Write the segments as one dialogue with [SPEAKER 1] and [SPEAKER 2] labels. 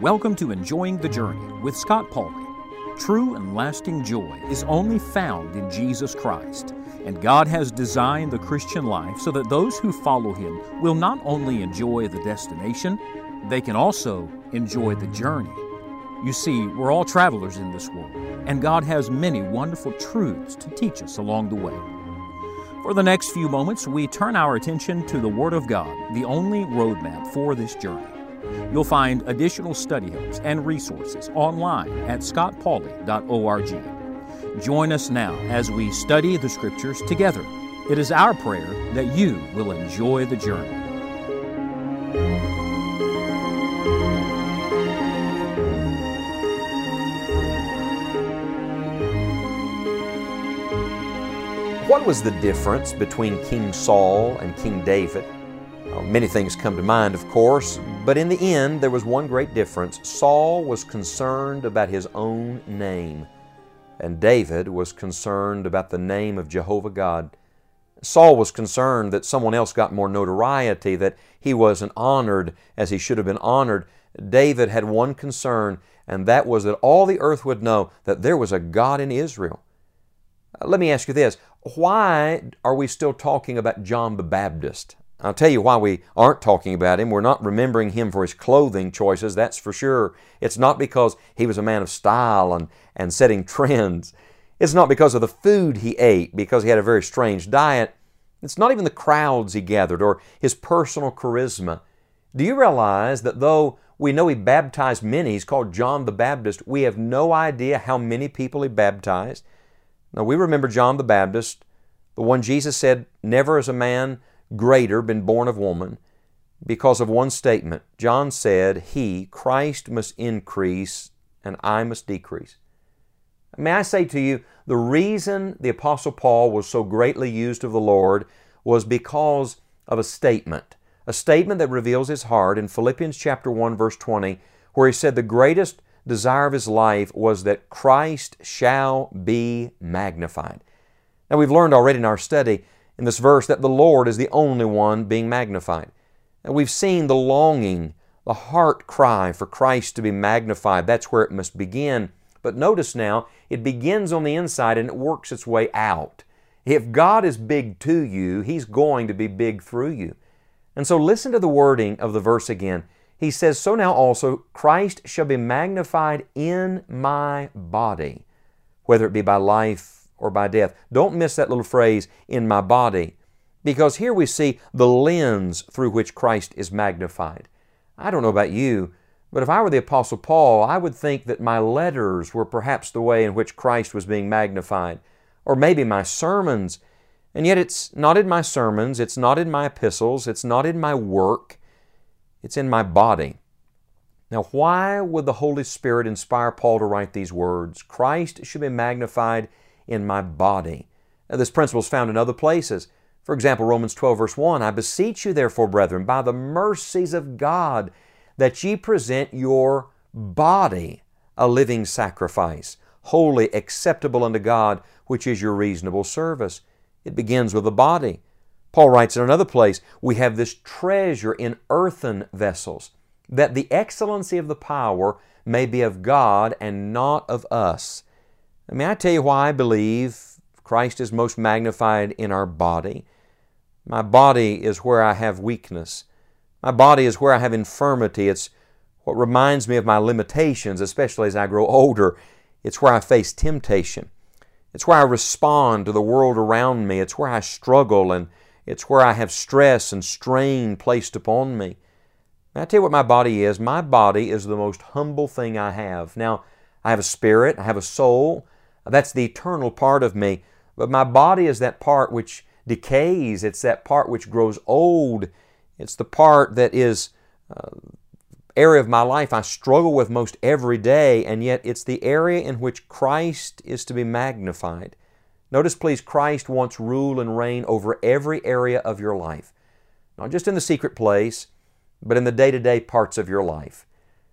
[SPEAKER 1] Welcome to Enjoying the Journey with Scott Pauley. True and lasting joy is only found in Jesus Christ, and God has designed the Christian life so that those who follow Him will not only enjoy the destination, they can also enjoy the journey. You see, we're all travelers in this world, and God has many wonderful truths to teach us along the way. For the next few moments, we turn our attention to the Word of God, the only roadmap for this journey. You'll find additional study helps and resources online at scottpauley.org. Join us now as we study the Scriptures together. It is our prayer that you will enjoy the journey.
[SPEAKER 2] What was the difference between King Saul and King David? Well, many things come to mind, of course, but in the end, there was one great difference. Saul was concerned about his own name, and David was concerned about the name of Jehovah God. Saul was concerned that someone else got more notoriety, that he wasn't honored as he should have been honored. David had one concern, and that was that all the earth would know that there was a God in Israel. Uh, let me ask you this why are we still talking about John the Baptist? I'll tell you why we aren't talking about him. We're not remembering him for his clothing choices, that's for sure. It's not because he was a man of style and, and setting trends. It's not because of the food he ate, because he had a very strange diet. It's not even the crowds he gathered or his personal charisma. Do you realize that though we know he baptized many, he's called John the Baptist, we have no idea how many people he baptized? Now we remember John the Baptist, the one Jesus said, Never has a man greater been born of woman, because of one statement. John said, He, Christ, must increase and I must decrease. May I say to you, the reason the Apostle Paul was so greatly used of the Lord was because of a statement, a statement that reveals his heart in Philippians chapter 1 verse 20, where he said the greatest desire of his life was that Christ shall be magnified. Now, we've learned already in our study in this verse that the Lord is the only one being magnified. And we've seen the longing, the heart cry for Christ to be magnified. That's where it must begin. But notice now, it begins on the inside and it works its way out. If God is big to you, He's going to be big through you. And so listen to the wording of the verse again. He says, So now also Christ shall be magnified in my body, whether it be by life or by death. Don't miss that little phrase, in my body, because here we see the lens through which Christ is magnified. I don't know about you, but if I were the Apostle Paul, I would think that my letters were perhaps the way in which Christ was being magnified, or maybe my sermons. And yet it's not in my sermons, it's not in my epistles, it's not in my work. It's in my body. Now, why would the Holy Spirit inspire Paul to write these words? Christ should be magnified in my body. Now, this principle is found in other places. For example, Romans 12, verse 1 I beseech you, therefore, brethren, by the mercies of God, that ye present your body a living sacrifice, holy, acceptable unto God, which is your reasonable service. It begins with the body. Paul writes in another place, we have this treasure in earthen vessels, that the excellency of the power may be of God and not of us. May I tell you why I believe Christ is most magnified in our body? My body is where I have weakness. My body is where I have infirmity. It's what reminds me of my limitations, especially as I grow older. It's where I face temptation. It's where I respond to the world around me. It's where I struggle and it's where I have stress and strain placed upon me. I tell you what my body is. My body is the most humble thing I have. Now, I have a spirit, I have a soul. That's the eternal part of me. But my body is that part which decays. It's that part which grows old. It's the part that is uh, area of my life I struggle with most every day, and yet it's the area in which Christ is to be magnified. Notice, please, Christ wants rule and reign over every area of your life. Not just in the secret place, but in the day to day parts of your life.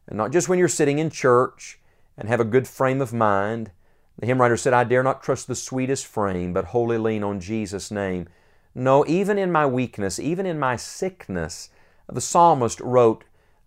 [SPEAKER 2] And not just when you're sitting in church and have a good frame of mind. The hymn writer said, I dare not trust the sweetest frame, but wholly lean on Jesus' name. No, even in my weakness, even in my sickness, the psalmist wrote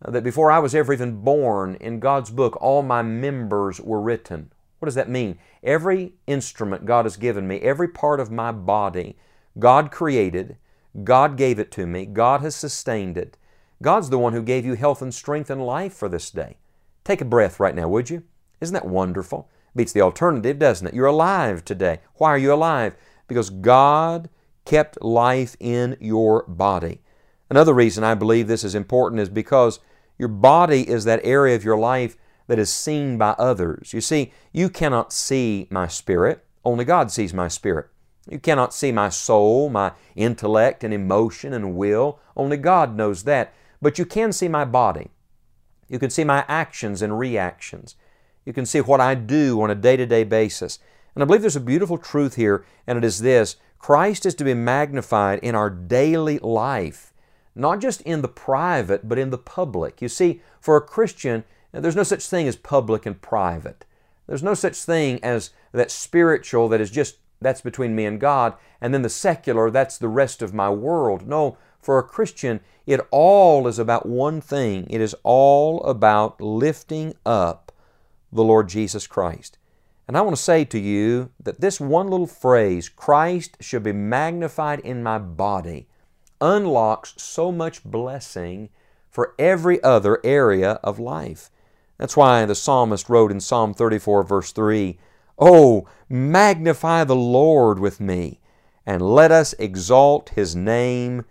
[SPEAKER 2] that before I was ever even born, in God's book, all my members were written. What does that mean? Every instrument God has given me, every part of my body, God created, God gave it to me, God has sustained it. God's the one who gave you health and strength and life for this day. Take a breath right now, would you? Isn't that wonderful? Beats the alternative, doesn't it? You're alive today. Why are you alive? Because God kept life in your body. Another reason I believe this is important is because your body is that area of your life that is seen by others. You see, you cannot see my spirit, only God sees my spirit. You cannot see my soul, my intellect and emotion and will, only God knows that. But you can see my body. You can see my actions and reactions. You can see what I do on a day to day basis. And I believe there's a beautiful truth here, and it is this Christ is to be magnified in our daily life, not just in the private, but in the public. You see, for a Christian, there's no such thing as public and private. There's no such thing as that spiritual that is just that's between me and God, and then the secular, that's the rest of my world. No, for a Christian, it all is about one thing. It is all about lifting up the Lord Jesus Christ. And I want to say to you that this one little phrase, Christ should be magnified in my body, unlocks so much blessing for every other area of life. That's why the psalmist wrote in Psalm 34, verse 3 Oh, magnify the Lord with me, and let us exalt His name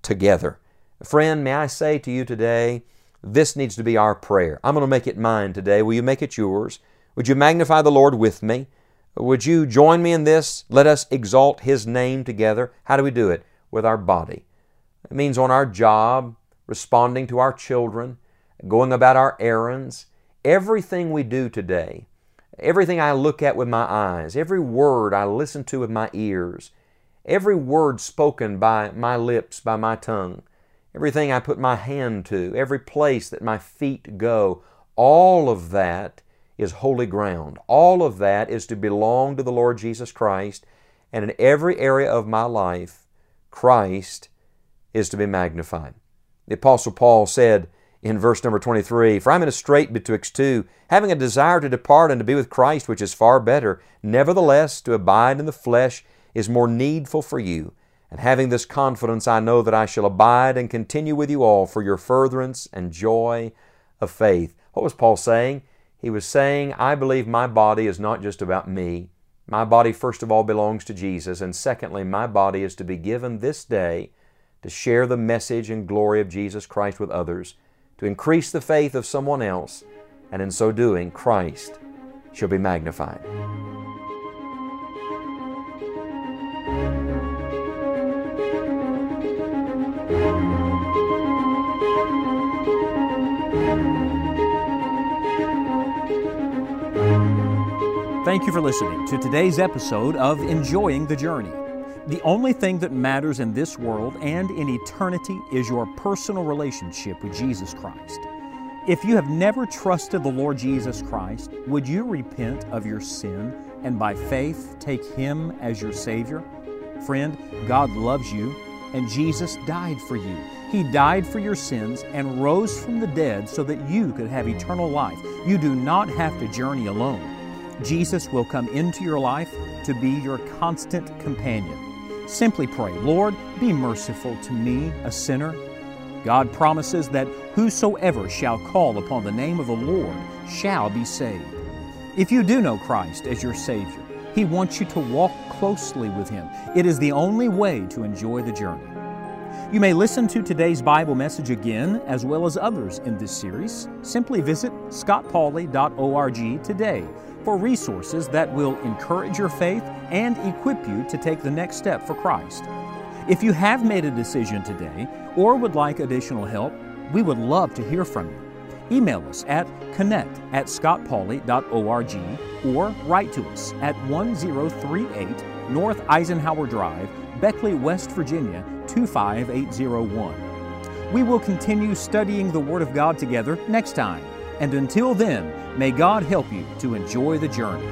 [SPEAKER 2] together. Friend, may I say to you today, this needs to be our prayer. I'm going to make it mine today. Will you make it yours? Would you magnify the Lord with me? Would you join me in this? Let us exalt His name together. How do we do it? With our body. It means on our job, responding to our children, going about our errands, Everything we do today, everything I look at with my eyes, every word I listen to with my ears, every word spoken by my lips, by my tongue, everything I put my hand to, every place that my feet go, all of that is holy ground. All of that is to belong to the Lord Jesus Christ, and in every area of my life, Christ is to be magnified. The Apostle Paul said, in verse number 23 For I'm in a strait betwixt two, having a desire to depart and to be with Christ, which is far better. Nevertheless, to abide in the flesh is more needful for you. And having this confidence, I know that I shall abide and continue with you all for your furtherance and joy of faith. What was Paul saying? He was saying, I believe my body is not just about me. My body, first of all, belongs to Jesus. And secondly, my body is to be given this day to share the message and glory of Jesus Christ with others to increase the faith of someone else, and in so doing, Christ shall be magnified.
[SPEAKER 1] Thank you for listening to today's episode of Enjoying the Journey. The only thing that matters in this world and in eternity is your personal relationship with Jesus Christ. If you have never trusted the Lord Jesus Christ, would you repent of your sin and by faith take Him as your Savior? Friend, God loves you and Jesus died for you. He died for your sins and rose from the dead so that you could have eternal life. You do not have to journey alone. Jesus will come into your life to be your constant companion. Simply pray, Lord, be merciful to me, a sinner. God promises that whosoever shall call upon the name of the Lord shall be saved. If you do know Christ as your Savior, He wants you to walk closely with Him. It is the only way to enjoy the journey. You may listen to today's Bible message again, as well as others in this series. Simply visit scottpauley.org today for resources that will encourage your faith and equip you to take the next step for Christ. If you have made a decision today or would like additional help, we would love to hear from you. Email us at connect at scottpauley.org or write to us at 1038 North Eisenhower Drive, Beckley, West Virginia 25801. We will continue studying the Word of God together next time. And until then, may God help you to enjoy the journey.